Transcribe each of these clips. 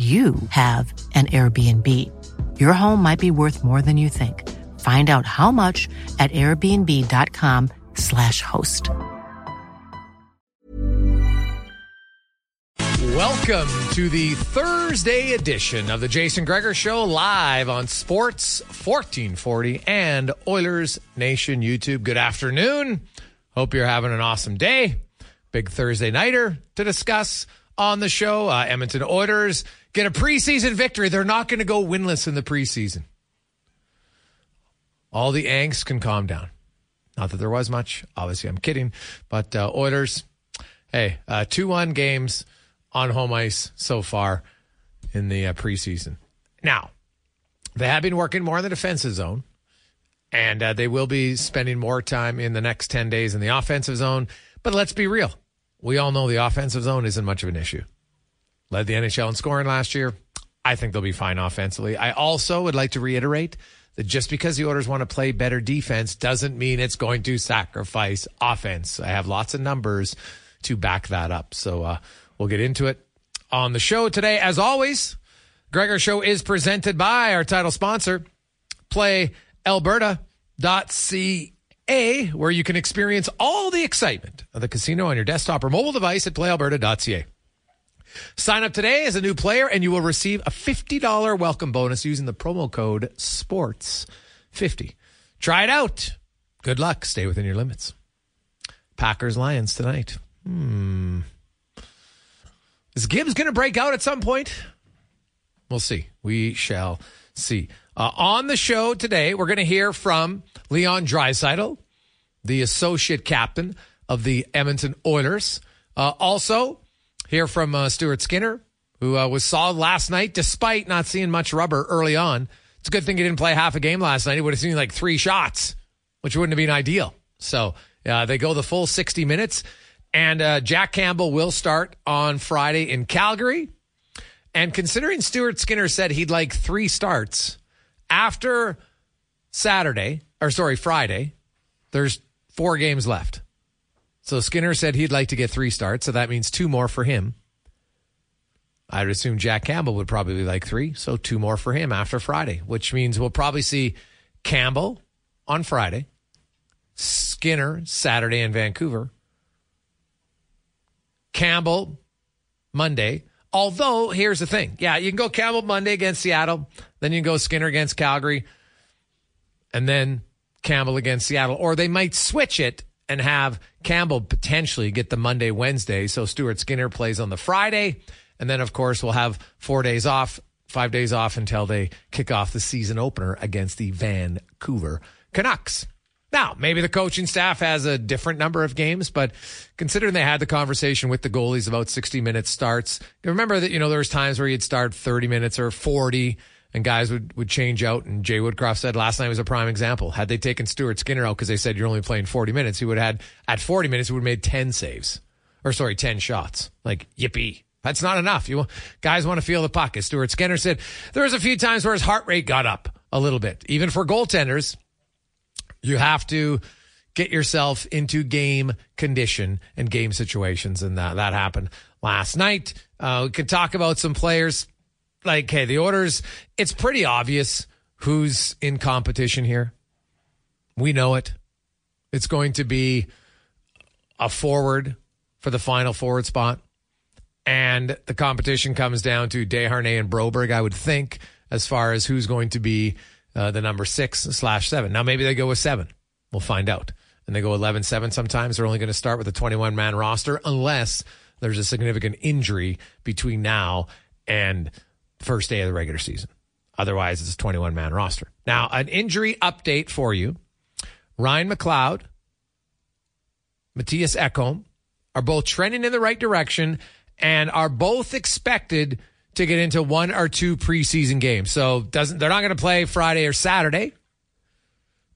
you have an Airbnb. Your home might be worth more than you think. Find out how much at airbnb.com/slash host. Welcome to the Thursday edition of the Jason Gregor Show live on Sports 1440 and Oilers Nation YouTube. Good afternoon. Hope you're having an awesome day. Big Thursday nighter to discuss on the show. Uh, Edmonton Oilers get a preseason victory. They're not going to go winless in the preseason. All the angst can calm down. Not that there was much. Obviously, I'm kidding. But uh, Oilers, hey, uh, 2 1 games on home ice so far in the uh, preseason. Now, they have been working more in the defensive zone, and uh, they will be spending more time in the next 10 days in the offensive zone. But let's be real. We all know the offensive zone isn't much of an issue. Led the NHL in scoring last year. I think they'll be fine offensively. I also would like to reiterate that just because the Oilers want to play better defense doesn't mean it's going to sacrifice offense. I have lots of numbers to back that up. So uh, we'll get into it on the show today. As always, Gregor Show is presented by our title sponsor, PlayAlberta.ca, where you can experience all the excitement of the casino on your desktop or mobile device at PlayAlberta.ca. Sign up today as a new player and you will receive a $50 welcome bonus using the promo code SPORTS50. Try it out. Good luck. Stay within your limits. Packers Lions tonight. Hmm. Is Gibbs going to break out at some point? We'll see. We shall see. Uh, on the show today, we're going to hear from Leon Draisaitl, the associate captain of the Edmonton Oilers. Uh, also, hear from uh, Stuart Skinner, who uh, was solid last night despite not seeing much rubber early on. It's a good thing he didn't play half a game last night. He would have seen like three shots, which wouldn't have been ideal. So uh, they go the full 60 minutes. And uh, Jack Campbell will start on Friday in Calgary. And considering Stuart Skinner said he'd like three starts after Saturday, or sorry, Friday, there's four games left. So Skinner said he'd like to get three starts, so that means two more for him. I'd assume Jack Campbell would probably like three, so two more for him after Friday, which means we'll probably see Campbell on Friday, Skinner Saturday in Vancouver, Campbell Monday. Although, here's the thing. Yeah, you can go Campbell Monday against Seattle, then you can go Skinner against Calgary, and then Campbell against Seattle. Or they might switch it and have Campbell potentially get the Monday, Wednesday. So Stuart Skinner plays on the Friday. And then, of course, we'll have four days off five days off until they kick off the season opener against the Vancouver Canucks. Now, maybe the coaching staff has a different number of games, but considering they had the conversation with the goalies about 60 minutes starts, remember that, you know, there was times where you'd start 30 minutes or 40 and guys would, would change out. And Jay Woodcroft said last night was a prime example. Had they taken Stuart Skinner out because they said you're only playing 40 minutes, he would have had, at 40 minutes, he would have made 10 saves or sorry, 10 shots. Like, yippee. That's not enough. You guys want to feel the puck. As Stuart Skinner said, there was a few times where his heart rate got up a little bit. Even for goaltenders, you have to get yourself into game condition and game situations. And that, that happened last night. Uh, we could talk about some players like, hey, the Oilers, it's pretty obvious who's in competition here. We know it. It's going to be a forward for the final forward spot. And the competition comes down to Desharnais and Broberg, I would think, as far as who's going to be uh, the number six slash seven. Now, maybe they go with seven. We'll find out. And they go 11 7 sometimes. They're only going to start with a 21 man roster unless there's a significant injury between now and first day of the regular season. Otherwise, it's a 21 man roster. Now, an injury update for you Ryan McLeod, Mattias Ekholm are both trending in the right direction and are both expected to get into one or two preseason games. So doesn't they're not going to play Friday or Saturday.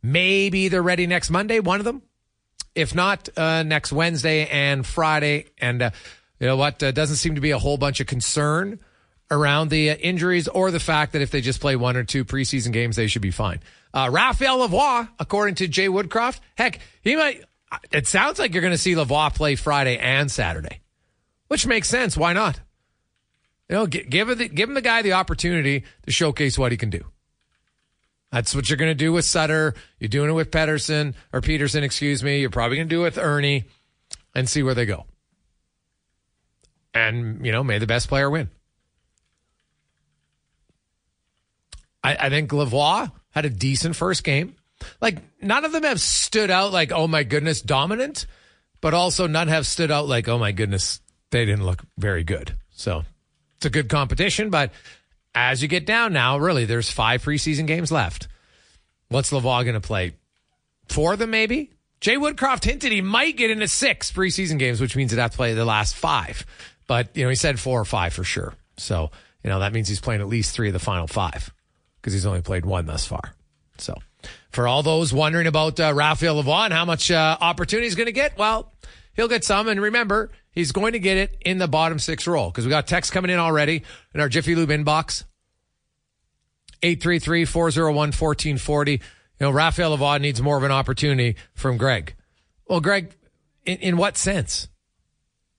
Maybe they're ready next Monday, one of them. If not, uh, next Wednesday and Friday. And uh, you know what? Uh, doesn't seem to be a whole bunch of concern around the uh, injuries or the fact that if they just play one or two preseason games, they should be fine. Uh, Raphael Lavoie, according to Jay Woodcroft, heck, he might. It sounds like you're going to see Lavoie play Friday and Saturday, which makes sense. Why not? You know, give, give, the, give him the guy the opportunity to showcase what he can do. That's what you're going to do with Sutter. You're doing it with Pedersen or Peterson, excuse me. You're probably going to do it with Erne and see where they go. And, you know, may the best player win. I, I think Lavoie had a decent first game. Like, none of them have stood out like, oh my goodness, dominant, but also none have stood out like, oh my goodness, they didn't look very good. So it's a good competition, but as you get down now, really, there's five preseason games left. What's Lavoie going to play? Four of them, maybe? Jay Woodcroft hinted he might get into six preseason games, which means he'd have to play the last five. But, you know, he said four or five for sure. So, you know, that means he's playing at least three of the final five because he's only played one thus far. So, for all those wondering about uh, Raphael and how much uh, opportunity he's going to get, well, he'll get some. And remember, he's going to get it in the bottom six role because we got text coming in already in our Jiffy Lube inbox. 833-401-1440. You know, Raphael Lavoie needs more of an opportunity from Greg. Well, Greg, in, in what sense?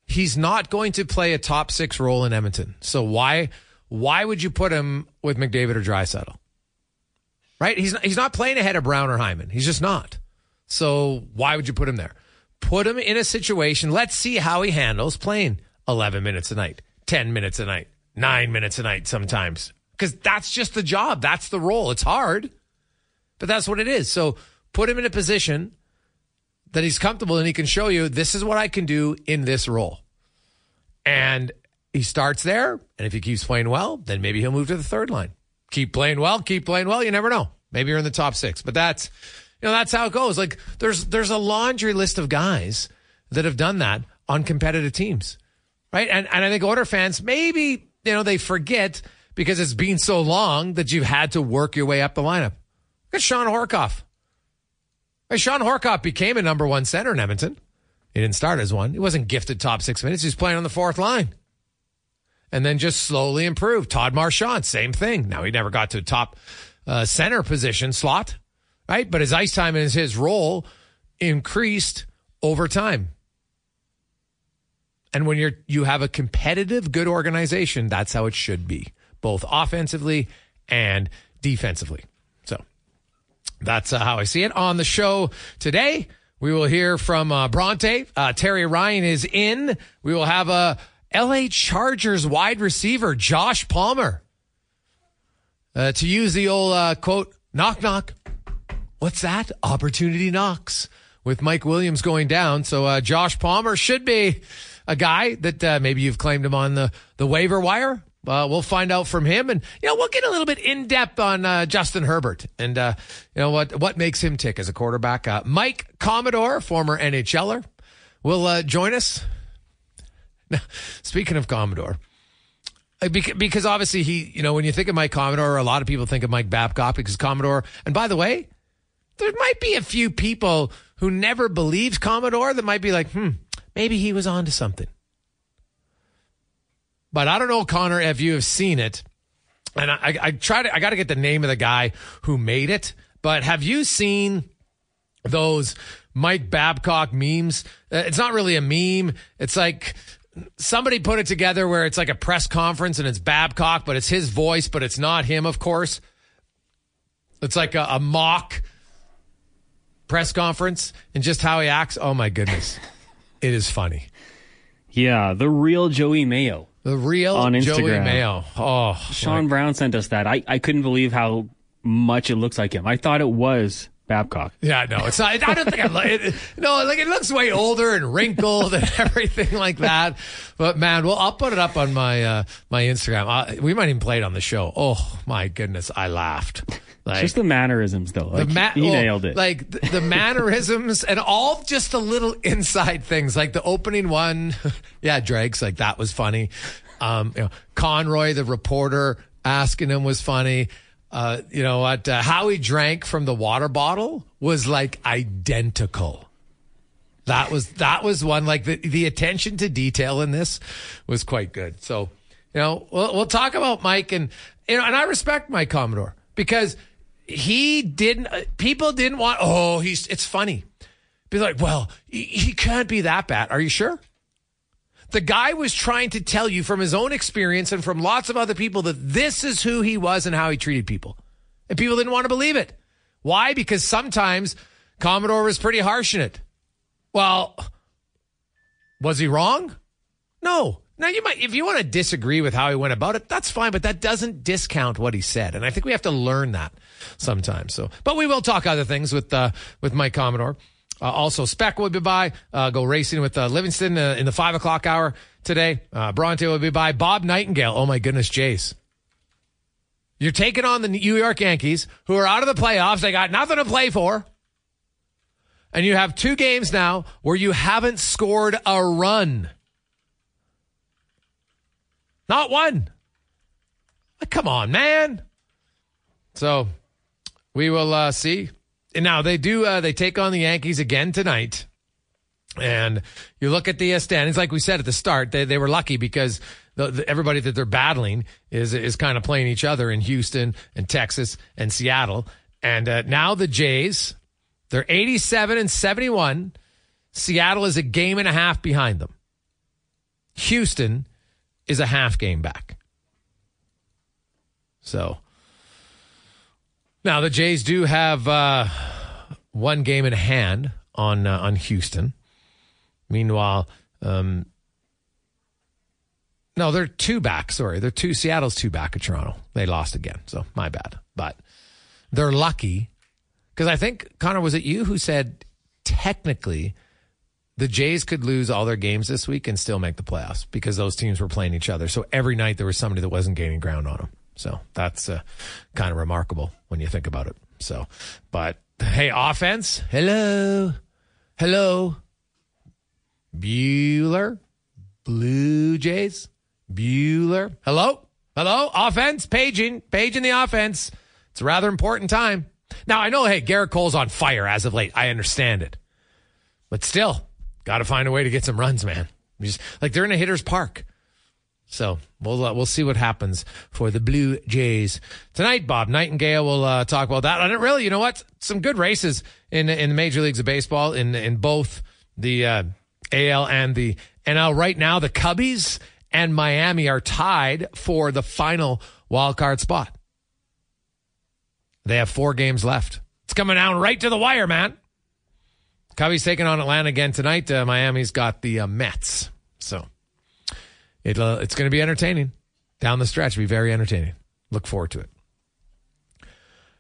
He's not going to play a top six role in Edmonton. So why why would you put him with McDavid or Draisaitl? Right? He's not, he's not playing ahead of Brown or Hyman. He's just not. So why would you put him there? Put him in a situation. Let's see how he handles playing 11 minutes a night, 10 minutes a night, nine minutes a night sometimes. Because that's just the job. That's the role. It's hard, but that's what it is. So put him in a position that he's comfortable and he can show you this is what I can do in this role. And he starts there. And if he keeps playing well, then maybe he'll move to the third line. Keep playing well, keep playing well. You never know. Maybe you're in the top six, but that's, you know, that's how it goes. Like there's, there's a laundry list of guys that have done that on competitive teams. Right. And, and I think Oiler fans, maybe, you know, they forget because it's been so long that you've had to work your way up the lineup. Look at Shawn Horcoff. Right, Shawn Horcoff became a number one center in Edmonton. He didn't start as one. He wasn't gifted top six minutes. He was playing on the fourth line. And then just slowly improved. Todd Marchant, same thing. Now he never got to top uh, center position slot, right? But his ice time and his role increased over time. And when you're you have a competitive, good organization, that's how it should be, both offensively and defensively. So that's uh, how I see it on the show today. We will hear from uh, Bronte. Uh, Terry Ryan is in. We will have a LA Chargers wide receiver Josh Palmer. Uh, to use the old uh, quote, knock knock. What's that? Opportunity knocks with Mike Williams going down. So uh, Josh Palmer should be a guy that uh, maybe you've claimed him on the, the waiver wire uh, we'll find out from him, and you know we'll get a little bit in depth on uh, Justin Herbert and you know what what makes him tick as a quarterback. Mike Commodore, former NHLer, will join us. Now, speaking of Commodore, because obviously he, you know, when you think of Mike Commodore, a lot of people think of Mike Babcock because Commodore. And by the way, there might be a few people who never believed Commodore that might be like, hmm, maybe he was onto something. But I don't know, Connor, if you have seen it. And I, I, I try to, I got to get the name of the guy who made it. But have you seen those Mike Babcock memes? Uh, It's not really a meme. It's like somebody put it together where it's like a press conference and it's Babcock, but it's his voice, but it's not him, of course. It's like a, a mock press conference and just how he acts. Oh my goodness. It is funny. Yeah, the real Joey Mayo. The real On Joey Mayo. Oh, Sean Brown sent us that. I, I couldn't believe how much it looks like him. I thought it was Babcock. Yeah, no, it's not. I don't think I like it. No, like it looks way older and wrinkled and everything like that. But man, well, I'll put it up on my uh, my Instagram. I, we might even play it on the show. Oh my goodness, I laughed. Like Just the mannerisms, though. Like, the ma- he well, nailed it. Like the, the mannerisms and all just the little inside things, like the opening one. yeah, Drake's like that was funny. Um, you know, Conroy, the reporter, asking him was funny. Uh, you know what? Uh, how he drank from the water bottle was like identical. That was that was one like the the attention to detail in this was quite good. So you know we'll we'll talk about Mike and you know and I respect Mike Commodore because he didn't uh, people didn't want oh he's it's funny be like well he, he can't be that bad are you sure the guy was trying to tell you from his own experience and from lots of other people that this is who he was and how he treated people and people didn't want to believe it why because sometimes commodore was pretty harsh in it well was he wrong no. Now you might, if you want to disagree with how he went about it, that's fine, but that doesn't discount what he said, and I think we have to learn that sometimes. So, but we will talk other things with uh, with Mike Commodore. Uh, also, Speck will be by. Uh, go racing with uh, Livingston uh, in the five o'clock hour today. Uh, Bronte will be by. Bob Nightengale. Oh my goodness, Jace. You're taking on the New York Yankees, who are out of the playoffs. They got nothing to play for. And you have two games now where you haven't scored a run. Not one. Come on, man. So we will uh, see. Now they do. Uh, they take on the Yankees again tonight. And you look at the standings, like we said at the start, they, they were lucky because the, the, everybody that they're battling is is kind of playing each other in Houston and Texas and Seattle. And uh, now the Jays, they're 87 and 71. Seattle is a game and a half behind them. Houston is a half game back. So now the Jays do have uh, one game in hand on uh, on Houston. Meanwhile, um, no, they're two back. Sorry, they're two. Seattle's two back of Toronto. They lost again, so my bad. But they're lucky because I think Connor was it you who said technically the Jays could lose all their games this week and still make the playoffs because those teams were playing each other. So every night there was somebody that wasn't gaining ground on them. So that's uh, kind of remarkable when you think about it. So, but hey, offense, hello, hello, Bueller, Blue Jays, Bueller, hello, hello, offense, paging, paging the offense. It's a rather important time. Now I know, hey, Gerrit Cole's on fire as of late. I understand it, but still, got to find a way to get some runs, man. Just, like they're in a hitter's park. So we'll uh, we'll see what happens for the Blue Jays tonight. Bob Nightengale will uh, talk about that. And really, you know what? Some good races in in the major leagues of baseball in in both the uh, AL and the NL. Right now, the Cubbies and Miami are tied for the final wild card spot. They have four games left. It's coming down right to the wire, man. Cubbies taking on Atlanta again tonight. Uh, Miami's got the uh, Mets. So it, it's going to be entertaining down the stretch. Be very entertaining. Look forward to it.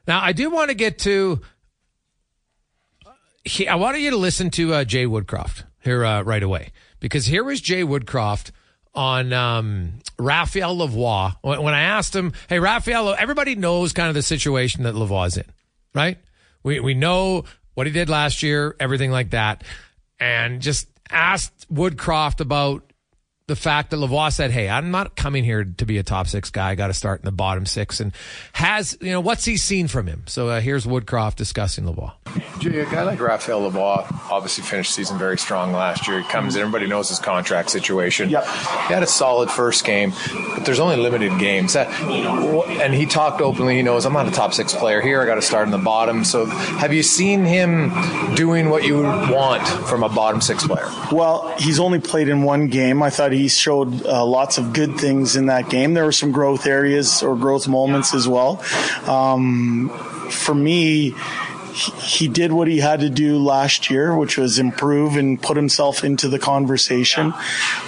Now, I do want to get to. He, I wanted you to listen to uh, Jay Woodcroft here uh, right away because here was Jay Woodcroft on um, Raphael Lavoie. When, when I asked him, hey, Raphael, everybody knows kind of the situation that Lavoie's in, right? We, we know what he did last year, everything like that. And just asked Woodcroft about the fact that Lavoie said, Hey, I'm not coming here to be a top six guy. I got to start in the bottom six. And has, you know, what's he seen from him? So uh, here's Woodcroft discussing Lavoie. Jay, a guy like Raphael Lavoie obviously finished season very strong last year. He comes in, everybody knows his contract situation. Yep. He had a solid first game, but there's only limited games. That, and he talked openly. He knows I'm not a top six player here. I got to start in the bottom. So have you seen him doing what you would want from a bottom six player? Well, he's only played in one game. I thought he showed uh, lots of good things in that game. There were some growth areas or growth moments as well. Um, for me, he did what he had to do last year, which was improve and put himself into the conversation.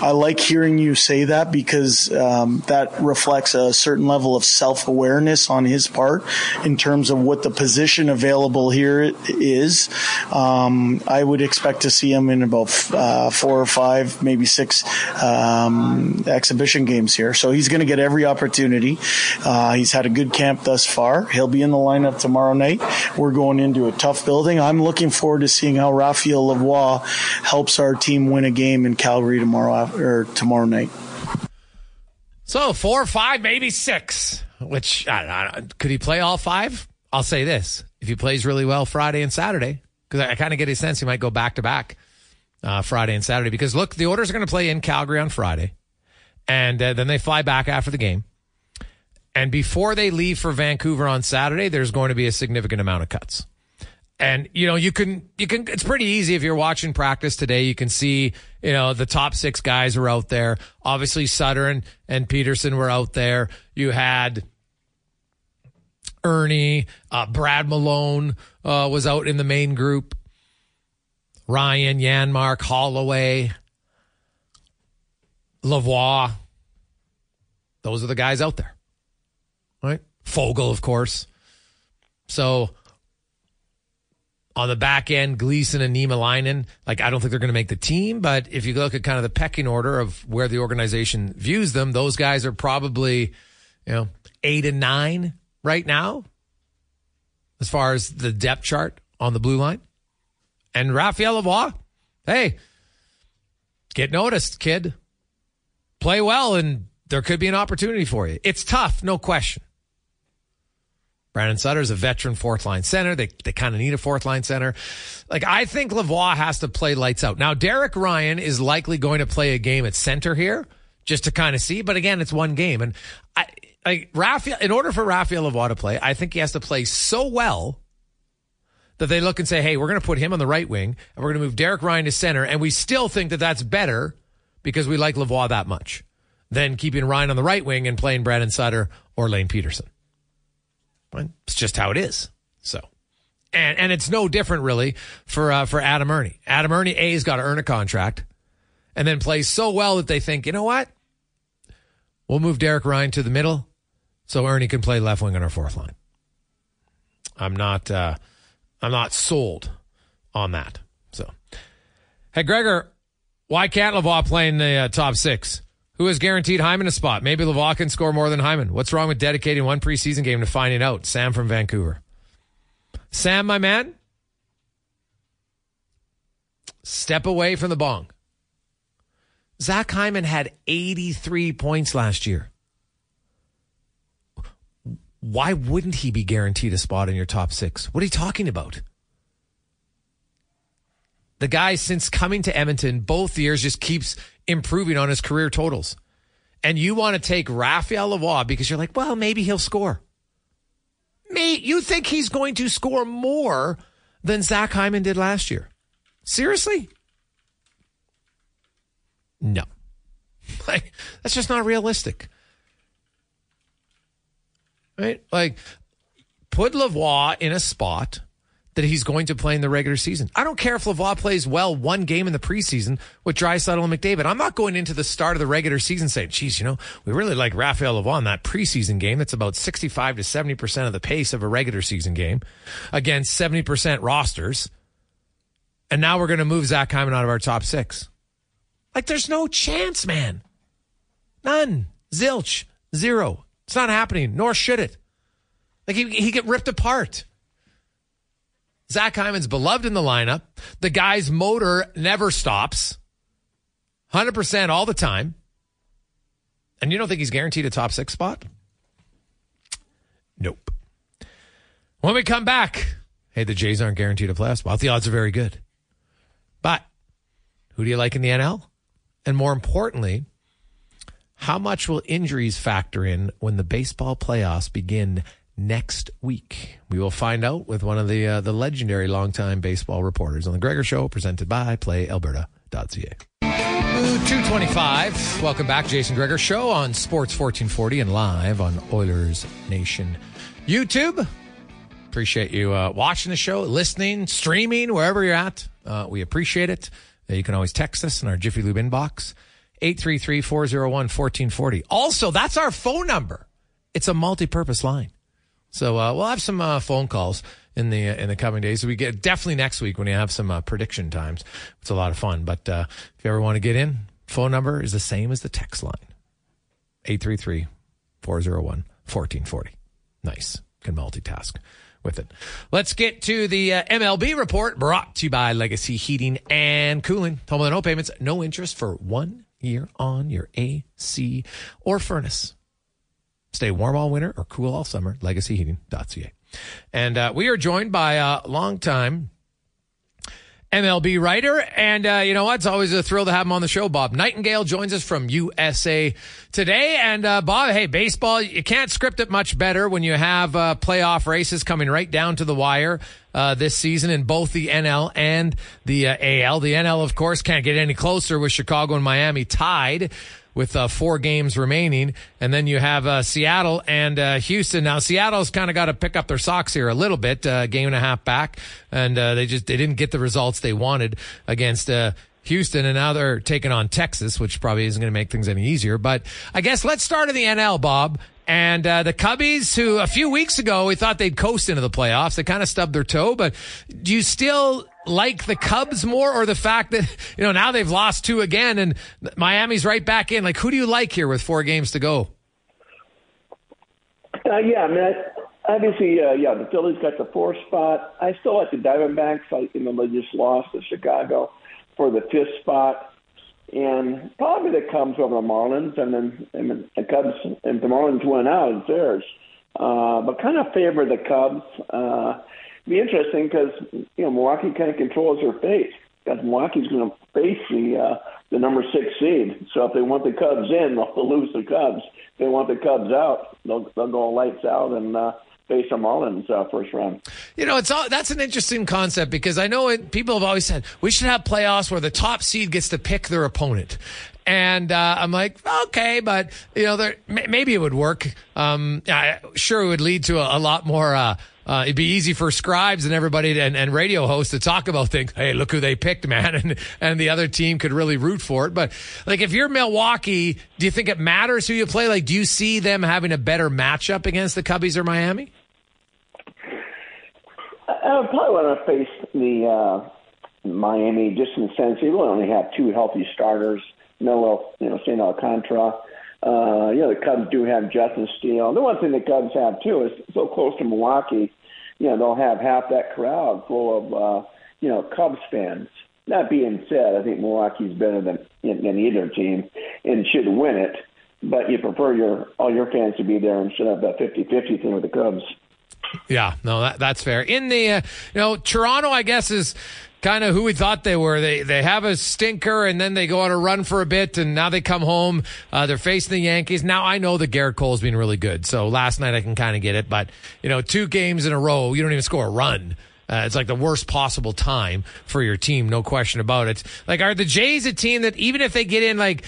I like hearing you say that because um, that reflects a certain level of self awareness on his part in terms of what the position available here is. Um, I would expect to see him in about uh, four or five, maybe six um, exhibition games here. So he's going to get every opportunity. Uh, he's had a good camp thus far. He'll be in the lineup tomorrow night. We're going into a tough building. I'm looking forward to seeing how Raphael Lavoie helps our team win a game in Calgary tomorrow or tomorrow night. So four, five, maybe six. Which I, I, could he play all five? I'll say this: if he plays really well Friday and Saturday, because I, I kind of get a sense he might go back to back uh, Friday and Saturday. Because look, the Oilers are going to play in Calgary on Friday, and uh, then they fly back after the game. And before they leave for Vancouver on Saturday, there's going to be a significant amount of cuts. And you know, you can you can it's pretty easy if you're watching practice today, you can see, you know, the top 6 guys are out there. Obviously Sutter and, and Peterson were out there. You had Erne uh, Brad Malone uh, was out in the main group. Ryan, Janmark Holloway, Lavoie. Those are the guys out there. Right? Foegele, of course. So on the back end, Gleason and Niemelainen, like I don't think they're going to make the team, but if you look at kind of the pecking order of where the organization views them, those guys are probably, you know, eight and nine right now as far as the depth chart on the blue line. And Raphael Lavoie, hey, get noticed, kid. Play well, and there could be an opportunity for you. It's tough, no question. Brandon Sutter is a veteran fourth line center. They they kind of need a fourth line center. Like I think Lavoie has to play lights out. Now Derek Ryan is likely going to play a game at center here just to kind of see. But again, it's one game, and I like Raphael. In order for Raphael Lavoie to play, I think he has to play so well that they look and say, "Hey, we're going to put him on the right wing, and we're going to move Derek Ryan to center," and we still think that that's better because we like Lavoie that much than keeping Ryan on the right wing and playing Brandon Sutter or Lane It's just how it is. So, and and it's no different really for uh, for Adam Erne. Adam Erne A's got to earn a contract, and then plays so well that they think, you know what, we'll move Derek Ryan to the middle, so Erne can play left wing on our fourth line. I'm not uh, I'm not sold on that. So, hey Gregor, why can't Lavoie play in the uh, top six? Who has guaranteed Hyman a spot? Maybe Lavoie can score more than Hyman. What's wrong with dedicating one preseason game to finding out? Sam from Vancouver. Sam, my man, step away from the bong. Zach Hyman had 83 points last year. Why wouldn't he be guaranteed a spot in your top six? What are you talking about? The guy, since coming to Edmonton, both years just keeps improving on his career totals. And you want to take Raphael Lavoie because you're like, well, maybe he'll score. Mate, you think he's going to score more than Zach Hyman did last year? Seriously? No. Like, that's just not realistic. Right? Like, put Lavoie in a spot that he's going to play in the regular season. I don't care if Lavoie plays well one game in the preseason with Draisaitl and McDavid. I'm not going into the start of the regular season saying, geez, you know, we really like Raphael Lavoie in that preseason game. That's about 65 to 70% of the pace of a regular season game against 70% rosters. And now we're going to move Zach Hyman out of our top six. Like, there's no chance, man. None. Zilch. Zero. It's not happening, nor should it. Like he, he get ripped apart. Zach Hyman's beloved in the lineup. The guy's motor never stops. 100% all the time. And you don't think he's guaranteed a top six spot? Nope. When we come back, hey, the Jays aren't guaranteed a playoff spot. The odds are very good. But who do you like in the NL? And more importantly, how much will injuries factor in when the baseball playoffs begin next week? We will find out with one of the uh, the legendary longtime baseball reporters on the Gregor Show, presented by PlayAlberta.ca. 225. Welcome back, Jason Gregor Show on Sports 1440 and live on Oilers Nation YouTube. Appreciate you uh, watching the show, listening, streaming, wherever you're at. Uh, we appreciate it. Uh, you can always text us in our Jiffy Lube inbox, 833-401-1440. Also, that's our phone number. It's a multi-purpose line. So uh, we'll have some uh, phone calls in the in the coming days. We get definitely next week when you have some uh, prediction times. It's a lot of fun. But uh, if you ever want to get in, phone number is the same as the text line. 833-401-1440. Nice. Can multitask with it. Let's get to the uh, MLB report brought to you by Legacy Heating and Cooling. Home with no payments, no interest for one year on your AC or furnace. Stay warm all winter or cool all summer. LegacyHeating.ca. And uh, we are joined by a longtime MLB writer. And uh, you know what? It's always a thrill to have him on the show. Bob Nightengale joins us from USA Today. And uh, Bob, hey, baseball, you can't script it much better when you have uh, playoff races coming right down to the wire. Uh, this season in both the NL and the uh, AL. The NL, of course, can't get any closer with Chicago and Miami tied with uh, four games remaining. And then you have uh, Seattle and uh, Houston. Now Seattle's kind of got to pick up their socks here a little bit, uh, game and a half back, and uh, they just they didn't get the results they wanted against. Uh, Houston, and now they're taking on Texas, which probably isn't going to make things any easier. But I guess let's start in the NL, Bob. And uh, the Cubbies, who a few weeks ago we thought they'd coast into the playoffs, they kind of stubbed their toe. But do you still like the Cubs more, or the fact that you know now they've lost two again and Miami's right back in? Like, who do you like here with four games to go? Uh, yeah, I mean, I, obviously, uh, yeah, the Phillies got the four spot. I still like the Diamondbacks. I, you know, they just lost to Chicago for the fifth spot and probably the Cubs over the Marlins, and then and the Cubs. If the Marlins win out, it's theirs. Uh, but kind of favor the Cubs. Uh, be interesting because you know Milwaukee kind of controls their fate. Because Milwaukee's going to face the uh, the number six seed. So if they want the Cubs in, they'll lose the Cubs. If they want the Cubs out, they'll they'll go lights out and. uh face the Marlins uh, first round. You know, it's all, that's an interesting concept because I know it, people have always said we should have playoffs where the top seed gets to pick their opponent. And uh, I'm like, okay, but you know, there, maybe it would work. Um, yeah, sure, it would lead to a, a lot more. Uh, uh, it'd be easy for scribes and everybody to, and, and radio hosts to talk about things. Hey, look who they picked, man, and and the other team could really root for it. But like, if you're Milwaukee, do you think it matters who you play? Like, do you see them having a better matchup against the Cubbies or Miami? I would probably want to face the uh, Miami just in the sense they really only have two healthy starters. No, you know, St. Alcantara. Uh, you know, the Cubs do have Justin Steele. The one thing the Cubs have too is so close to Milwaukee. You know, they'll have half that crowd full of uh, you know Cubs fans. That being said, I think Milwaukee's better than than either team and should win it. But you prefer your all your fans to be there instead of that 50-50 thing with the Cubs. Yeah, no, that, that's fair. In the, uh, you know, Toronto, I guess, is kind of who we thought they were. They they have a stinker and then they go on a run for a bit and now they come home. Uh, they're facing the Yankees. Now I know that Gerrit Cole's been really good. So last night I can kind of get it, but you know, two games in a row, you don't even score a run. Uh, it's like the worst possible time for your team, no question about it. Like, are the Jays a team that even if they get in, like,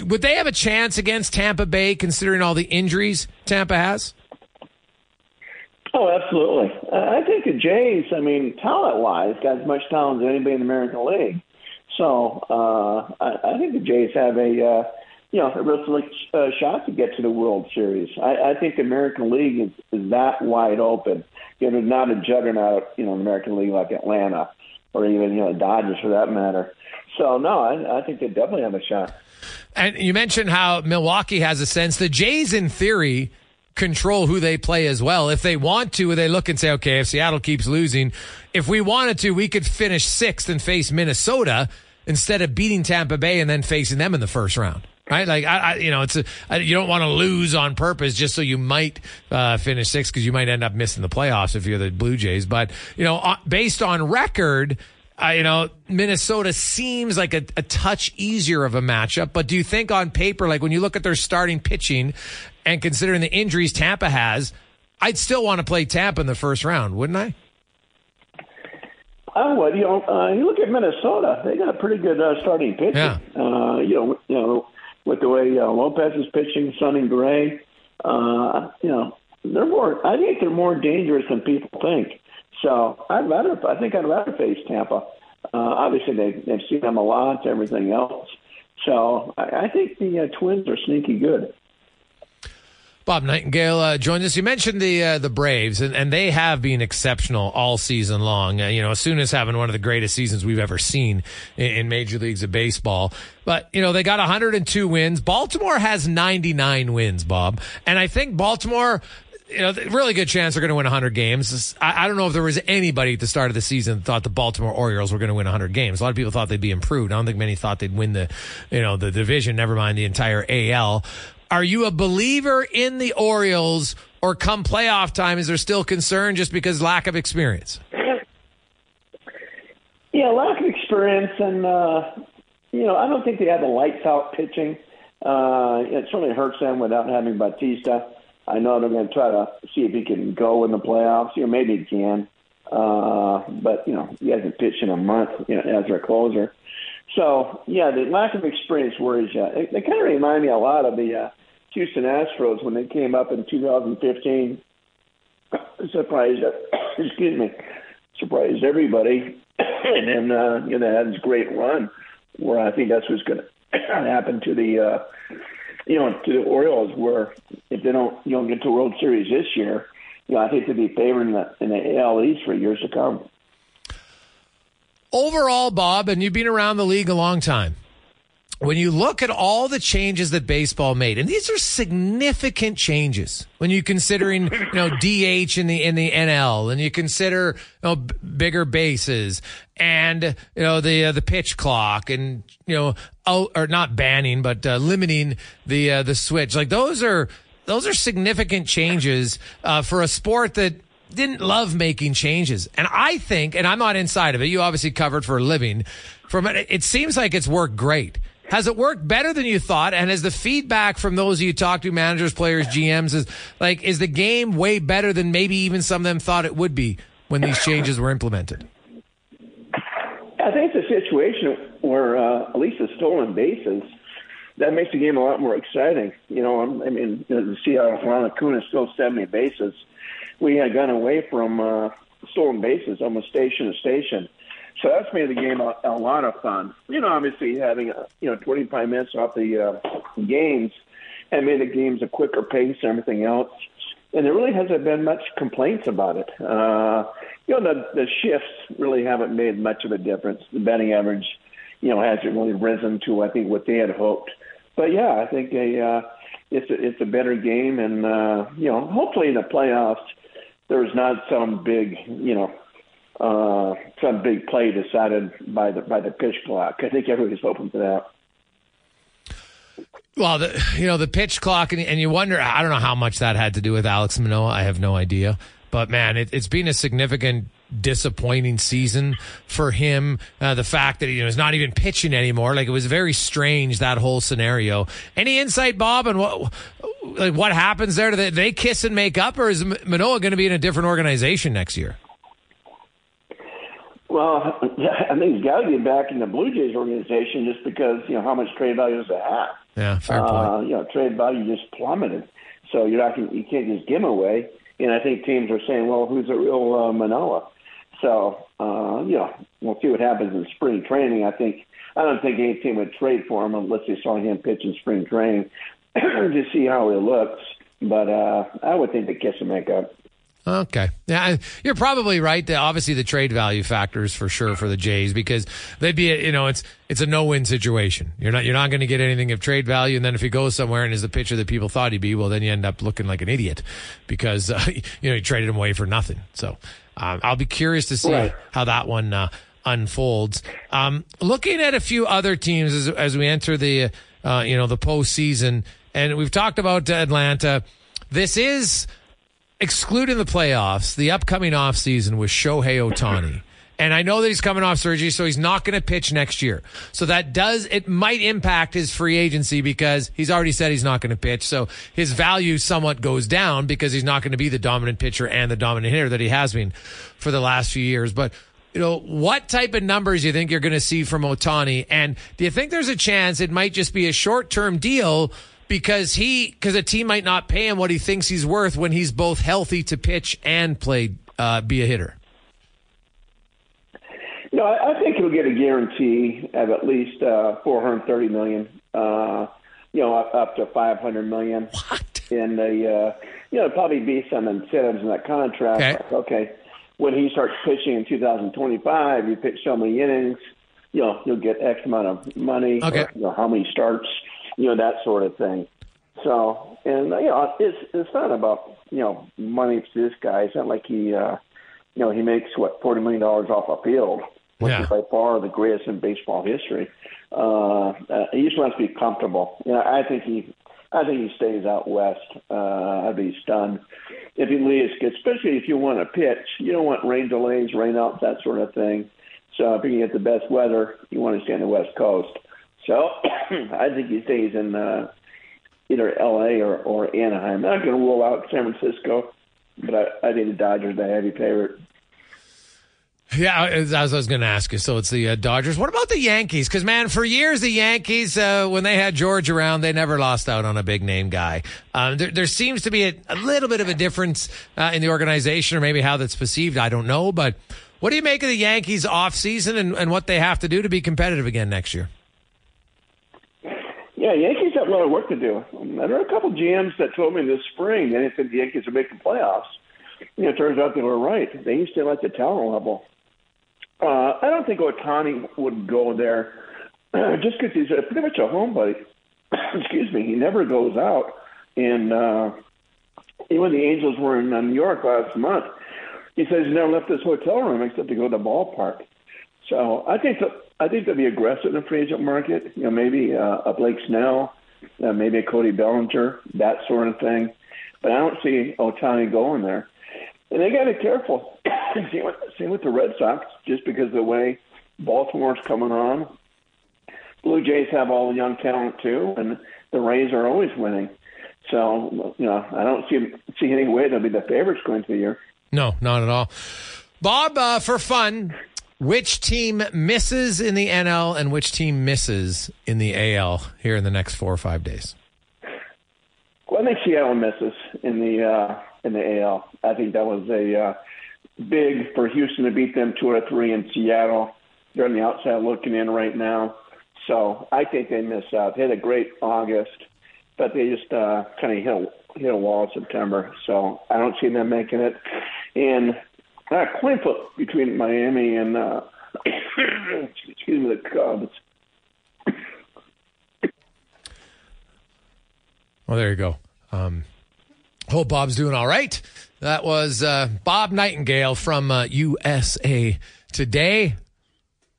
would they have a chance against Tampa Bay considering all the injuries Tampa has? Oh, absolutely. I think the Jays, I mean, talent wise, got as much talent as anybody in the American League. So uh, I, I think the Jays have a uh, you know a real uh, shot to get to the World Series. I, I think the American League is, is that wide open. You know, not a juggernaut, you know, American League like Atlanta or even you know the Dodgers for that matter. So no, I, I think they definitely have a shot. And you mentioned how Milwaukee has a sense. The Jays, in theory, control who they play as well. If they want to, they look and say, okay, if Seattle keeps losing, if we wanted to, we could finish sixth and face Minnesota instead of beating Tampa Bay and then facing them in the first round. Right, like I, I you know, it's a, I, you don't want to lose on purpose just so you might uh, finish sixth because you might end up missing the playoffs if you're the Blue Jays. But you know, uh, based on record, uh, you know, Minnesota seems like a, a, touch easier of a matchup. But do you think on paper, like when you look at their starting pitching and considering the injuries Tampa has, I'd still want to play Tampa in the first round, wouldn't I? I would. you know, uh, you look at Minnesota; they got a pretty good uh, starting pitching. Yeah. Uh, you know, you know, with the way uh, Lopez is pitching, Sonny Gray, uh, you know, they're more. I think they're more dangerous than people think. So I'd rather. I think I'd rather face Tampa. Uh, obviously, they, they've seen them a lot. Everything else. So I, I think the uh, Twins are sneaky good. Bob Nightengale uh, joined us. You mentioned the uh, the Braves, and, and they have been exceptional all season long. Uh, you know, as soon as having one of the greatest seasons we've ever seen in, in, Major Leagues of Baseball. But you know, they got 102 wins. Baltimore has 99 wins, Bob, and I think Baltimore. You know, really good chance they're going to win 100 games. I, I don't know if there was anybody at the start of the season thought the Baltimore Orioles were going to win 100 games. A lot of people thought they'd be improved. I don't think many thought they'd win the, you know, the division. Never mind the entire AL. Are you a believer in the Orioles, or come playoff time, is there still concern just because lack of experience? Yeah, lack of experience, and uh, you know, I don't think they have the lights out pitching. Uh, it certainly hurts them without having Bautista. I know they're going to try to see if he can go in the playoffs. You know, maybe he can, uh, but you know, he hasn't pitched in a month you know, as their closer. So yeah, the lack of experience worries you. They, they kind of remind me a lot of the uh, Houston Astros when they came up in 2015. Surprised, excuse me, surprised everybody, and then uh, you know had this great run where I think that's what's going to happen to the uh, you know to the Orioles where if they don't you know get to World Series this year, you know I think they'd be favored in the in the AL East for years to come. Overall, Bob, and you've been around the league a long time when you look at all the changes that baseball made, and these are significant changes when you considering you know DH in the in the NL, and you consider you know b- bigger bases and you know the uh, the pitch clock, and you know oh, or not banning but uh, limiting the uh, the switch. Like those are those are significant changes uh, for a sport that didn't love making changes. And I think, and I'm not inside of it. You obviously covered for a living. From it, it seems like it's worked great. Has it worked better than you thought? And has the feedback from those you talk to, managers, players, GMs, is like, is the game way better than maybe even some of them thought it would be when these changes were implemented? I think it's a situation where uh, at least the stolen bases that makes the game a lot more exciting. You know, I mean, to see how Ron Acuna still 70 bases, we had gone away from uh, stolen bases almost station to station. So that's made the game a, a lot of fun. You know, obviously having a, you know 25 minutes off the uh, games and made the games a quicker pace and everything else. And there really hasn't been much complaints about it. Uh, you know, the the shifts really haven't made much of a difference. The batting average, you know, hasn't really risen to I think what they had hoped. But yeah, I think a uh, it's a, it's a better game, and uh, you know, hopefully in the playoffs, there's not some big you know uh, some big play decided by the by the pitch clock. I think everybody's hoping for that. Well, the, you know the pitch clock, and, and, you wonder. I don't know how much that had to do with Alek Manoah. I have no idea. But man, it, it's been a significant disappointing season for him. Uh, the fact that you know not even pitching anymore, like it was very strange that whole scenario. Any insight, Bob, on what like what happens there? Do they, they kiss and make up, or is Manoah going to be in a different organization next year? Well, I think he's got to get back in the Blue Jays organization just because you know how much trade value does it have. Yeah, fair point. Uh, you know, trade value just plummeted, so you're not you can't just give him away. And I think teams are saying, well, who's a real uh, Manoah? So uh, you know, we'll see what happens in spring training. I think I don't think any team would trade for him unless they saw him pitch in spring training to see how he looks. But uh, I would think the kiss and make up. Okay. Yeah, you're probably right. Obviously, the trade value factors for sure for the Jays because they'd be, you know, it's it's a no-win situation. You're not you're not going to get anything of trade value, and then if he goes somewhere and is the pitcher that people thought he'd be, well, then you end up looking like an idiot because uh, you know you traded him away for nothing. So um, I'll be curious to see right. how that one uh, unfolds. Um, looking at a few other teams as as we enter the uh, you know the postseason, and we've talked about Atlanta. This is excluding the playoffs, the upcoming offseason with Shohei Ohtani. And I know that he's coming off surgery, so he's not going to pitch next year. So that does, it might impact his free agency because he's already said he's not going to pitch. So his value somewhat goes down because he's not going to be the dominant pitcher and the dominant hitter that he has been for the last few years. But, you know, what type of numbers you think you're going to see from Ohtani? And do you think there's a chance it might just be a short term deal because he because a team might not pay him what he thinks he's worth when he's both healthy to pitch and play uh, be a hitter. No, I think he'll get a guarantee of at least uh, 430 million. Uh, you know, up, up to 500 million. What? And the uh, you know probably be some incentives in that contract. Okay. Like, okay, when he starts pitching in 2025, you pitch so many innings. You know, you'll get X amount of money. Okay. Or, you know how many starts you know that sort of thing. So, and you know, it's it's not about you know money to this guy. It's not like he, uh, you know, he makes what forty million dollars off a field, which Yeah. is by far the greatest in baseball history. Uh, uh, he just wants to be comfortable. You know, I think he, I think he stays out west. Uh, I'd be stunned if he leaves, especially if you want to pitch. You don't want rain delays, rain outs, that sort of thing. So if you can get the best weather, you want to stay on the west coast. So I think he stays in uh, either L.A. or, or Anaheim. I'm not going to rule out San Francisco, but I, I think the Dodgers are the heavy favorite. Yeah, as I was going to ask you. So it's the uh, Dodgers. What about the Yankees? Because man, for years the Yankees, uh, when they had George around, they never lost out on a big name guy. Um, there, there seems to be a, a little bit of a difference uh, in the organization, or maybe how that's perceived. I don't know, but what do you make of the Yankees off season and, and what they have to do to be competitive again next year? Yeah, Yankees have a lot of work to do. And there are a couple GMs that told me this spring they didn't think the Yankees would make the playoffs. You know, it turns out they were right. They used to like the talent level. Uh, I don't think Ohtani would go there just because he's pretty much a homebody. Excuse me. He never goes out. And uh, even the Angels were in uh, New York last month, he says he never left his hotel room except to go to the ballpark. So I think that I think they'll be aggressive in the free agent market. You know, maybe uh, a Blake Snell, uh, maybe a Cody Bellinger, that sort of thing. But I don't see Ohtani going there. And they got to be careful. same, with, same with the Red Sox, just because of the way Baltimore's coming on. Blue Jays have all the young talent too, and the Rays are always winning. So you know, I don't see see any way they'll be the favorites going through the year. No, not at all. Bob, uh, for fun, which team misses in the NL and which team misses in the AL here in the next four or five days? Well, I think Seattle misses in the uh, in the AL. I think that was a uh, big for Houston to beat them two out of three in Seattle. They're on the outside looking in right now, so I think they miss out. They had a great August, but they just uh, kind of hit a, hit a wall in September. So I don't see them making it. And uh, flip between Miami and uh, excuse me, the Cubs. Well, there you go. Um, hope Bob's doing all right. That was uh, Bob Nightengale from uh, USA Today.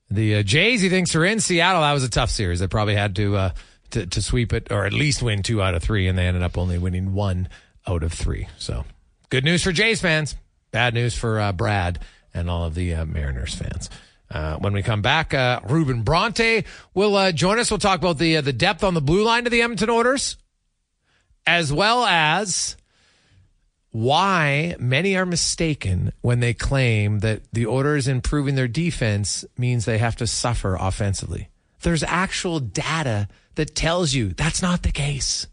The uh, Jays, he thinks, are in Seattle. That was a tough series. They probably had to, uh, to to sweep it or at least win two out of three, and they ended up only winning one out of three. So, good news for Jays fans. Bad news for uh, Brad and all of the uh, Mariners fans. Uh, when we come back, uh, Ruben Bronte will uh, join us. We'll talk about the uh, the depth on the blue line to the Edmonton Oilers, as well as why many are mistaken when they claim that the Oilers improving their defense means they have to suffer offensively. There's actual data that tells you that's not the case.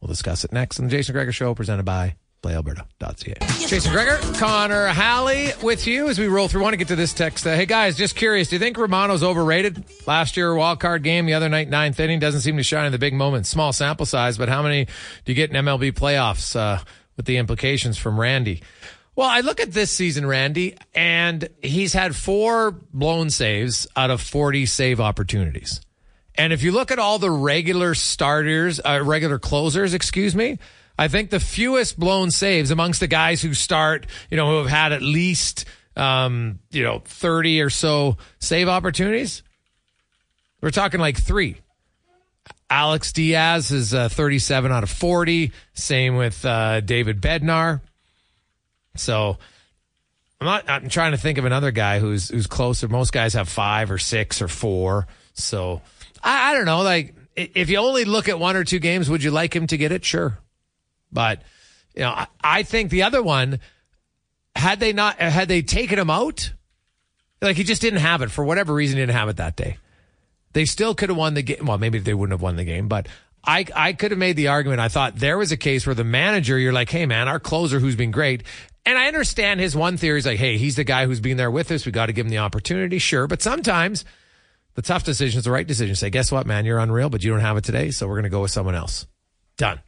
We'll discuss it next on the Jason Gregor Show, presented by PlayAlberta.ca. Jason Gregor, Connor Halley with you as we roll through. want to get to this text. Uh, hey guys, just curious, do you think Romano's overrated? Last year, wild card game, the other night, ninth inning, doesn't seem to shine in the big moments. Small sample size, but how many do you get in MLB playoffs uh, with the implications from Randy? Well, I look at this season, Randy, and he's had four blown saves out of 40 save opportunities. And if you look at all the regular starters, uh, regular closers, excuse me, I think the fewest blown saves amongst the guys who start, you know, who have had at least, um, you know, 30 or so save opportunities, we're talking like three. Alex Diaz is uh, 37 out of 40. Same with uh, David Bednar. So I'm not. I'm trying to think of another guy who's who's closer. Most guys have five or six or four. So I, I don't know. Like if you only look at one or two games, would you like him to get it? Sure, but you know, I, I think the other one had they not had they taken him out, like he just didn't have it for whatever reason. He didn't have it that day. They still could have won the game. Well, maybe they wouldn't have won the game, but I, I could have made the argument. I thought there was a case where the manager, you're like, hey, man, our closer who's been great. And I understand his one theory is like, hey, he's the guy who's been there with us. We got to give him the opportunity. Sure. But sometimes the tough decision is the right decision. Say, guess what, man? You're unreal, but you don't have it today. So we're going to go with someone else. Done.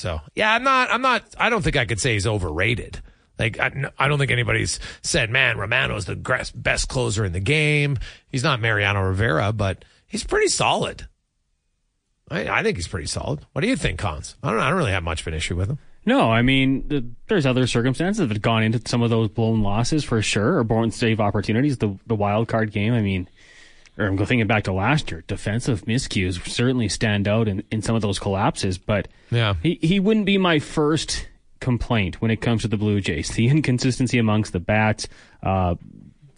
So, yeah, I'm not, I'm not, I don't think I could say he's overrated. Like, I, I don't think anybody's said, man, Romano's the best closer in the game. He's not Mariano Rivera, but he's pretty solid. I, I think he's pretty solid. What do you think, Cons? I don't, I don't really have much of an issue with him. No, I mean, the, there's other circumstances that have gone into some of those blown losses for sure, or blown save opportunities. The the wild card game. I mean, or I'm thinking back to last year. Defensive miscues certainly stand out in, in some of those collapses, but yeah, he he wouldn't be my first complaint when it comes to the Blue Jays. The inconsistency amongst the bats, uh,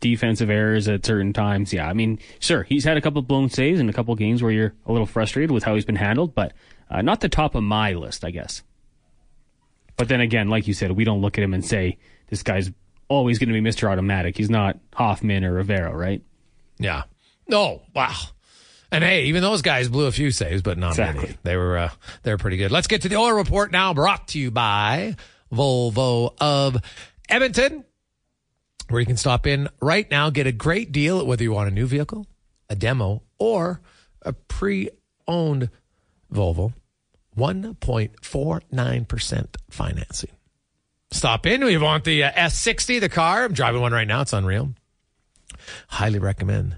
defensive errors at certain times. Yeah, I mean, sure, he's had a couple blown saves and a couple games where you're a little frustrated with how he's been handled, but uh, not the top of my list, I guess. But then again, like you said, we don't look at him and say this guy's always going to be Mr. Automatic. He's not Hoffman or Rivera, right? Yeah. No. Wow. And hey, even those guys blew a few saves, but not exactly. many. They were uh, they were pretty good. Let's get to the oil report now, brought to you by Volvo of Edmonton, where you can stop in right now, get a great deal whether you want a new vehicle, a demo, or a pre-owned Volvo. 1.49% financing. Stop in. We want the uh, S60, the car. I'm driving one right now. It's unreal. Highly recommend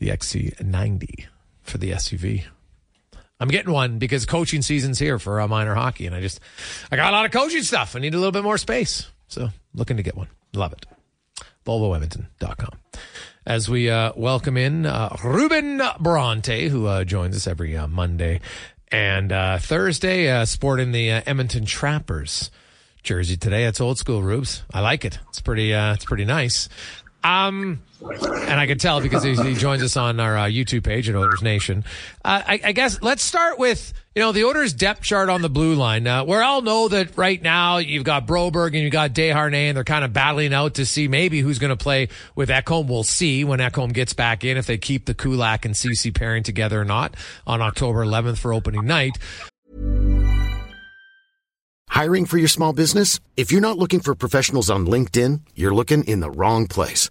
the XC90 for the SUV. I'm getting one because coaching season's here for uh, minor hockey, and I just I got a lot of coaching stuff. I need a little bit more space, so looking to get one. Love it. VolvoEdmonton.com. As we uh, welcome in uh, Ruben Bronte, who uh, joins us every uh, Monday and uh, Thursday, uh, sporting the Edmonton Trappers jersey today. It's old school, Rubes. I like it. It's pretty. It's pretty nice. Um, and I can tell because he, he joins us on our uh, YouTube page at Oilers Nation. Uh, I, I, guess let's start with you know the Oilers depth chart on the blue line. Uh, we all know that right now you've got Broberg and you've got Desharnais, and they're kind of battling out to see maybe who's going to play with Ekholm. We'll see when Ekholm gets back in if they keep the Kulak and CC pairing together or not on October 11th for opening night. Hiring for your small business? If you're not looking for professionals on LinkedIn, you're looking in the wrong place.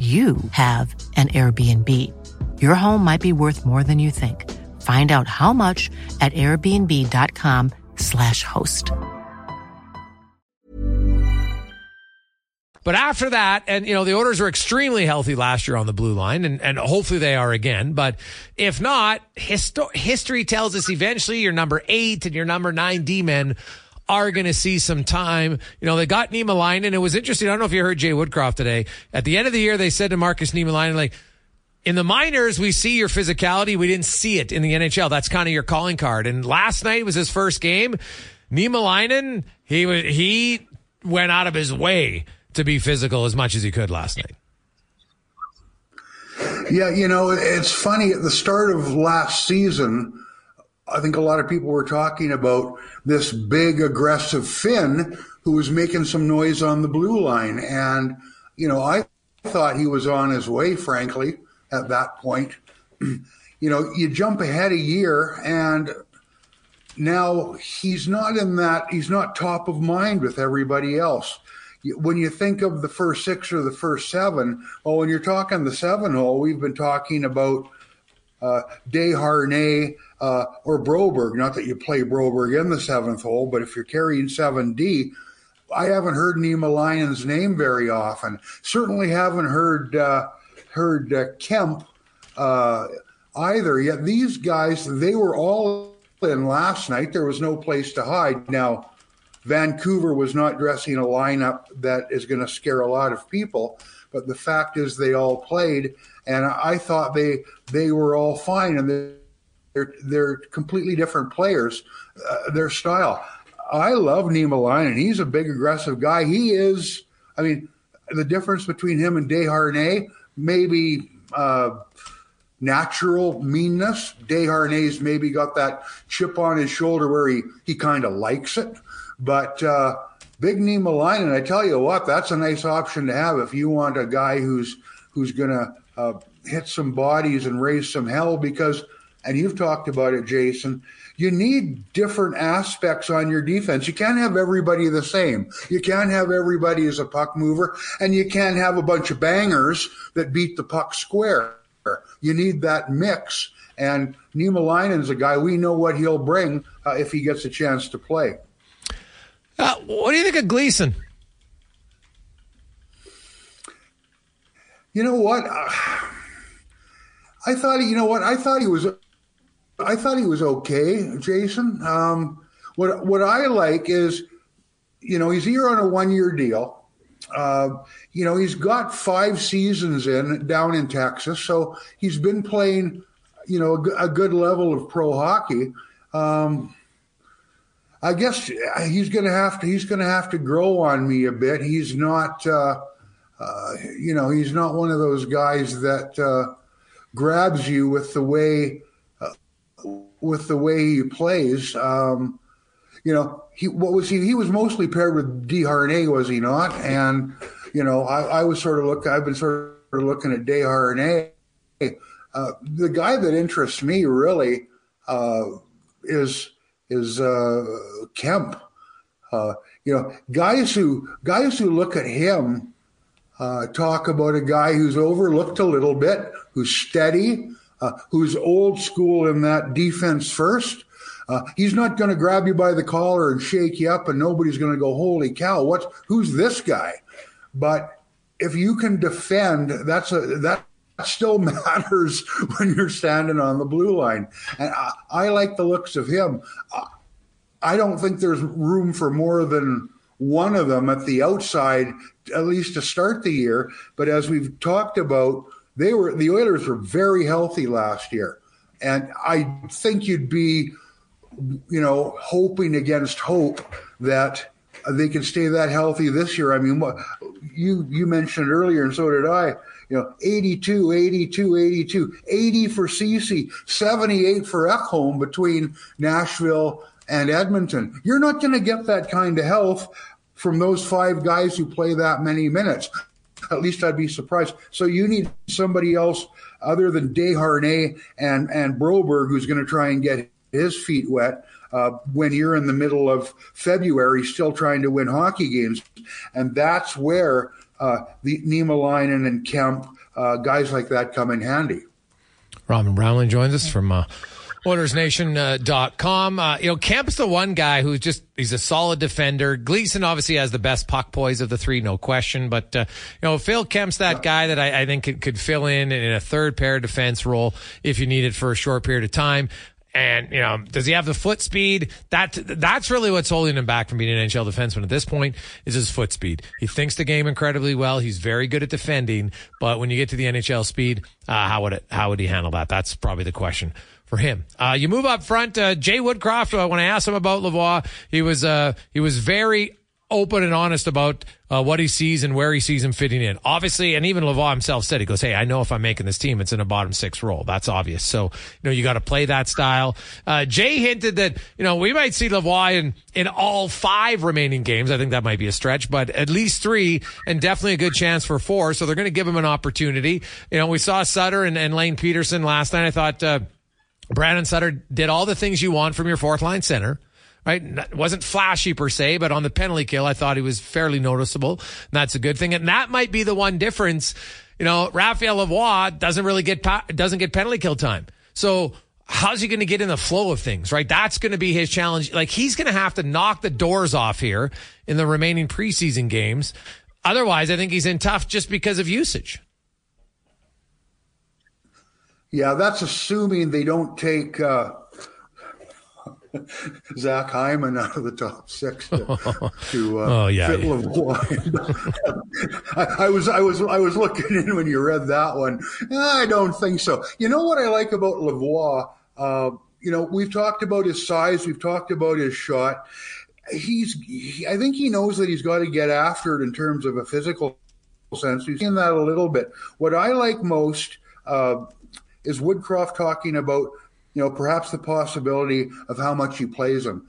you have an Airbnb. Your home might be worth more than you think. Find out how much at airbnb.com/slash host. But after that, and you know, the Oilers were extremely healthy last year on the blue line, and, and hopefully they are again. But if not, histo- history tells us eventually your number eight and your number nine D men are going to see some time. You know, they got Niemelainen. It was interesting. I don't know if you heard Jay Woodcroft today. At the end of the year, they said to Markus Niemelainen, like, in the minors, we see your physicality. We didn't see it in the NHL. That's kind of your calling card. And last night was his first game. Nima Niemelainen, he was, he went out of his way to be physical as much as he could last night. Yeah, you know, it's funny. At the start of last season, I think a lot of people were talking about this big, aggressive Finn who was making some noise on the blue line. And, you know, I thought he was on his way, frankly, at that point. you know, you jump ahead a year and now he's not in that, he's not top of mind with everybody else. When you think of the first six or the first seven, well, when you're talking the seven hole, we've been talking about uh, Desharnais uh, or Broberg. Not that you play Broberg in the seventh hole, but if you're carrying 7D, I haven't heard Niemelainen's name very often. Certainly haven't heard uh, heard uh, Kemp uh, either. Yet these guys, they were all in last night. There was no place to hide. Now, Vancouver was not dressing a lineup that is going to scare a lot of people, but the fact is they all played, and I thought they they were all fine, and they're they're completely different players, uh, their style. I love Niemelainen. He's a big aggressive guy. He is. I mean, the difference between him and Desharnais maybe uh, natural meanness. Desharnais's maybe got that chip on his shoulder where he he kind of likes it. But uh, Big Niemelainen, I tell you what, that's a nice option to have if you want a guy who's who's going to uh, hit some bodies and raise some hell. Because, and you've talked about it, Jason. You need different aspects on your defense. You can't have everybody the same. You can't have everybody as a puck mover, and you can't have a bunch of bangers that beat the puck square. You need that mix. And Niemelainen's a guy we know what he'll bring uh, if he gets a chance to play. Uh, what do you think of Gleason? You know what? Uh, I thought. You know what? I thought he was. I thought he was okay, Jason. Um, what what I like is, you know, he's here on a one year deal. Uh, you know, he's got five seasons in down in Texas, so he's been playing, you know, a, a good level of pro hockey. Um, I guess he's going to have to he's going to have to grow on me a bit. He's not, uh, uh, you know, he's not one of those guys that uh, grabs you with the way with the way he plays. Um, you know, he what was he? He was mostly paired with Desharnais, was he not? And you know, I, I was sort of look. I've been sort of looking at Desharnais. Uh, the guy that interests me really uh, is is uh, Kemp. Uh, you know, guys who guys who look at him uh, talk about a guy who's overlooked a little bit, who's steady, uh, who's old school in that defense first. Uh, he's not going to grab you by the collar and shake you up, and nobody's going to go, "Holy cow! What's who's this guy?" But if you can defend, that's a that still matters when you're standing on the blue line. And I, I like the looks of him. I don't think there's room for more than one of them at the outside, at least to start the year. But as we've talked about, they were the Oilers were very healthy last year, and I think you'd be, you know, hoping against hope that they can stay that healthy this year. I mean, you you mentioned earlier, and so did I you know, 82, 82, 82, 80 for CC, 78 for Ekholm between Nashville and Edmonton. You're not going to get that kind of health from those five guys who play that many minutes. At least I'd be surprised. So you need somebody else other than Desharnais and, and Broberg who's going to try and get his feet wet. Uh, when you're in the middle of February, still trying to win hockey games, and that's where uh, the Niemelainen and Kemp, uh, guys like that come in handy. Robin Brownlee joins us from uh, OilersNation.com. Uh, you know, Kemp's the one guy who's just, he's a solid defender. Gleason obviously has the best puck poise of the three, no question. But, uh, you know, Phil Kemp's that guy that I, I think could, could, fill in in a third pair defense role if you need it for a short period of time. And you know, does he have the foot speed? That that's really what's holding him back from being an NHL defenseman at this point is his foot speed. He thinks the game incredibly well. He's very good at defending, but when you get to the NHL speed, uh, how would it how would he handle that? That's probably the question for him. Uh, you move up front. Uh, Jay Woodcroft. Uh, when I asked him about Lavoie, he was uh, he was very open and honest about uh, what he sees and where he sees him fitting in. Obviously, and even Lavoie himself said, he goes, Hey, I know if I'm making this team, it's in a bottom six role. That's obvious. So, you know, you got to play that style. Uh, Jay hinted that, you know, we might see Lavoie in, in all five remaining games. I think that might be a stretch, but at least three and definitely a good chance for four. So they're going to give him an opportunity. You know, we saw Sutter and, and Lane Pederson last night. I thought, uh, Brandon Sutter did all the things you want from your fourth line center right? Wasn't flashy per se, but on the penalty kill, I thought he was fairly noticeable. That's a good thing. And that might be the one difference. You know, Raphael Lavoie doesn't really get, doesn't get penalty kill time. So how's he going to get in the flow of things, right? That's going to be his challenge. Like he's going to have to knock the doors off here in the remaining preseason games. Otherwise, I think he's in tough just because of usage. Yeah, that's assuming they don't take uh, Zach Hyman out of the top six to, to uh, oh, yeah, fit yeah. I, I, was I was I was looking in when you read that one. I don't think so. You know what I like about Lavoie? Uh, you know, we've talked about his size, we've talked about his shot. He's, he, I think he knows that he's got to get after it in terms of a physical sense. We've seen that a little bit. What I like most uh, is Woodcroft talking about you know, perhaps the possibility of how much he plays him.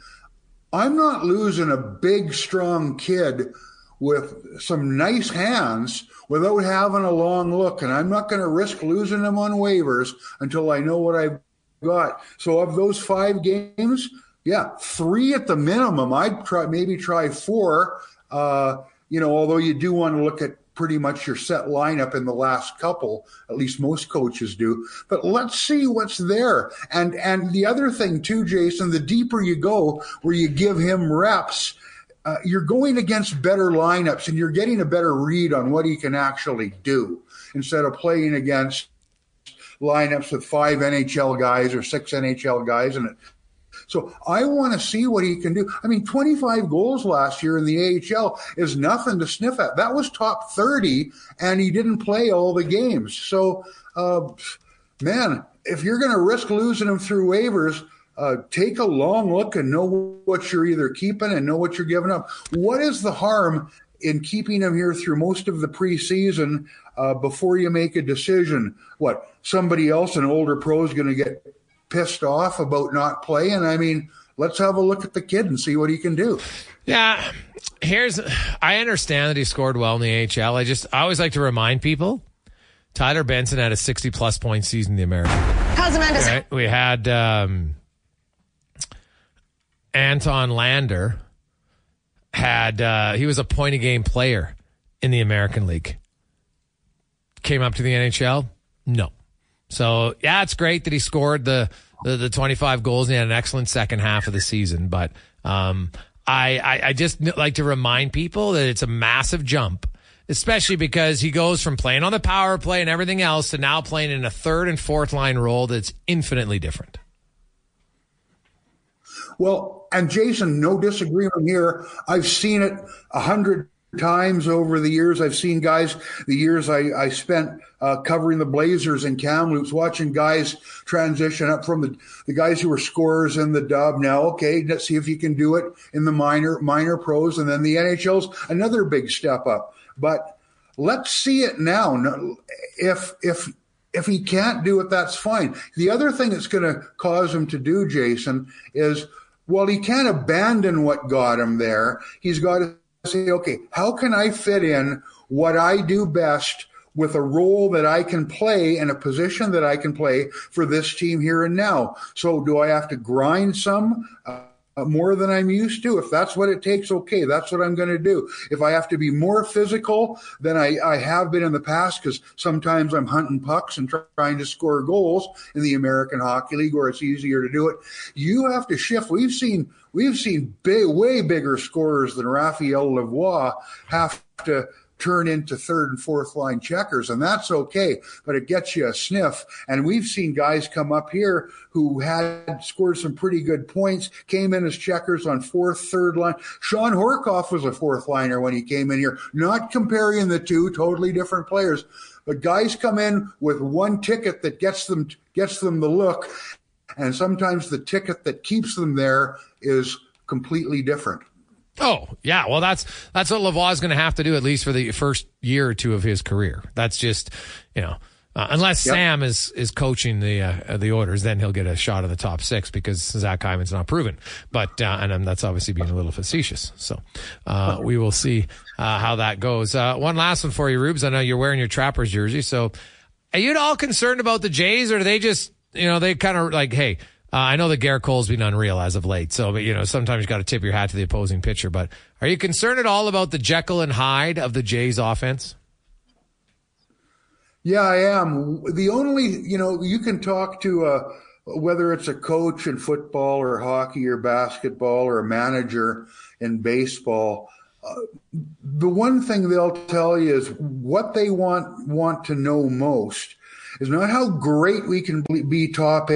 I'm not losing a big, strong kid with some nice hands without having a long look. And I'm not going to risk losing him on waivers until I know what I've got. So, of those five games, yeah, three at the minimum. I'd try, maybe try four. Uh, you know, although you do want to look at pretty much your set lineup in the last couple. At least most coaches do. But let's see what's there. And and the other thing too, Jason, the deeper you go, where you give him reps. Uh, you're going against better lineups and you're getting a better read on what he can actually do instead of playing against lineups with five NHL guys or six NHL guys and it so I want to see what he can do. I mean, 25 goals last year in the AHL is nothing to sniff at. That was top 30, and he didn't play all the games. So, uh, man, if you're going to risk losing him through waivers, uh, take a long look and know what you're either keeping and know what you're giving up. What is the harm in keeping him here through most of the preseason uh, before you make a decision? What somebody else, an older pro, is going to get pissed off about not playing. I mean, let's have a look at the kid and see what he can do. Yeah, here's I understand that he scored well in the AHL. I just I always like to remind people Tyler Benson had a 60 plus point season in the American. Cosmandus. Right? We had um, Anton Lander had uh, he was a point a game player in the American League. Came up to the NHL? No. So yeah, it's great that he scored the the, the 25 goals and he had an excellent second half of the season. But um, I, I I just like to remind people that it's a massive jump, especially because he goes from playing on the power play and everything else to now playing in a third and fourth line role that's infinitely different. Well, and Jason, no disagreement here. I've seen it a hundred times over the years. I've seen guys, the years I, I spent uh, covering the Blazers and Kamloops, watching guys transition up from the, the guys who were scorers in the dub. Now, okay, let's see if you can do it in the minor, minor pros. And then the NHL's another big step up. But let's see it now. If, if, if he can't do it, that's fine. The other thing that's going to cause him to do, Jason, is well, he can't abandon what got him there. He's got to say, okay, how can I fit in what I do best with a role that I can play and a position that I can play for this team here and now? So do I have to grind some? Uh, more than I'm used to. If that's what it takes, okay, that's what I'm going to do. If I have to be more physical than I, I have been in the past, because sometimes I'm hunting pucks and trying to score goals in the American Hockey League where it's easier to do it, you have to shift. We've seen We've seen big, way bigger scorers than Raphael Lavoie have to turn into third and fourth line checkers, and that's okay, but it gets you a sniff. And we've seen guys come up here who had scored some pretty good points, came in as checkers on fourth, third line. Shawn Horcoff was a fourth liner when he came in here, not comparing the two, totally different players. But guys come in with one ticket that gets them gets them the look, and sometimes the ticket that keeps them there is completely different. Oh yeah, well that's that's what Lavoie is going to have to do at least for the first year or two of his career. That's just you know uh, unless yep. Sam is is coaching the uh, the Oilers, then he'll get a shot of the top six because Zach Hyman's not proven. But uh, and um, that's obviously being a little facetious. So uh, we will see uh, how that goes. Uh, one last one for you, Rubes. I know you're wearing your Trappers jersey. So are you at all concerned about the Jays, or do they just you know they kind of like hey uh, I know that Gerrit Cole's been unreal as of late, so but you know sometimes you got to tip your hat to the opposing pitcher. But are you concerned at all about the Jekyll and Hyde of the Jays offense? Yeah, I am. The only you know you can talk to a whether it's a coach in football or hockey or basketball or a manager in baseball. Uh, the one thing they'll tell you is what they want want to know most is not how great we can be top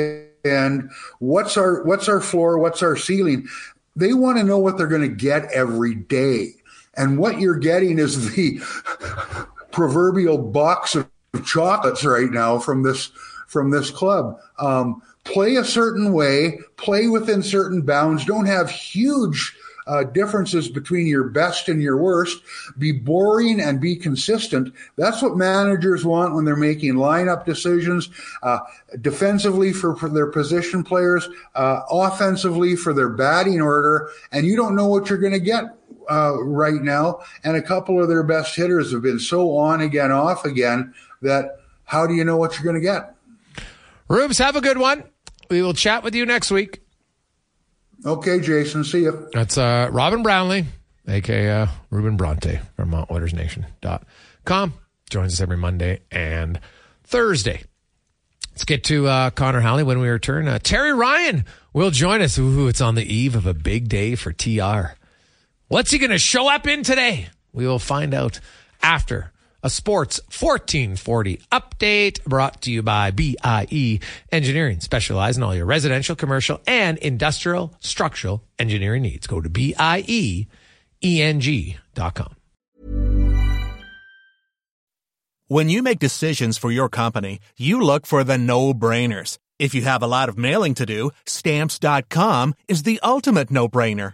and what's our what's our floor, what's our ceiling. They want to know what they're going to get every day. And what you're getting is the proverbial box of chocolates right now from this from this club. Um, play a certain way, play within certain bounds. Don't have huge uh, differences between your best and your worst. Be boring and be consistent. That's what managers want when they're making lineup decisions. Uh, defensively for, for, their position players, uh, offensively for their batting order, and you don't know what you're going to get uh, right now. And a couple of their best hitters have been so on again, off again that how do you know what you're going to get? Rubes, have a good one. We will chat with you next week. Okay, Jason. See you. That's uh, Robin Brownlee, aka uh, Ruben Bronte from uh, OilersNation.com. Joins us every Monday and Thursday. Let's get to uh, Connor Halley when we return. Uh, Terry Ryan will join us. Ooh, it's on the eve of a big day for TR. What's he going to show up in today? We will find out after a sports 1440 update brought to you by BIE Engineering, specialize in all your residential, commercial, and industrial structural engineering needs. Go to BIEENG.com. When you make decisions for your company, you look for the no brainers. If you have a lot of mailing to do, stamps.com is the ultimate no brainer.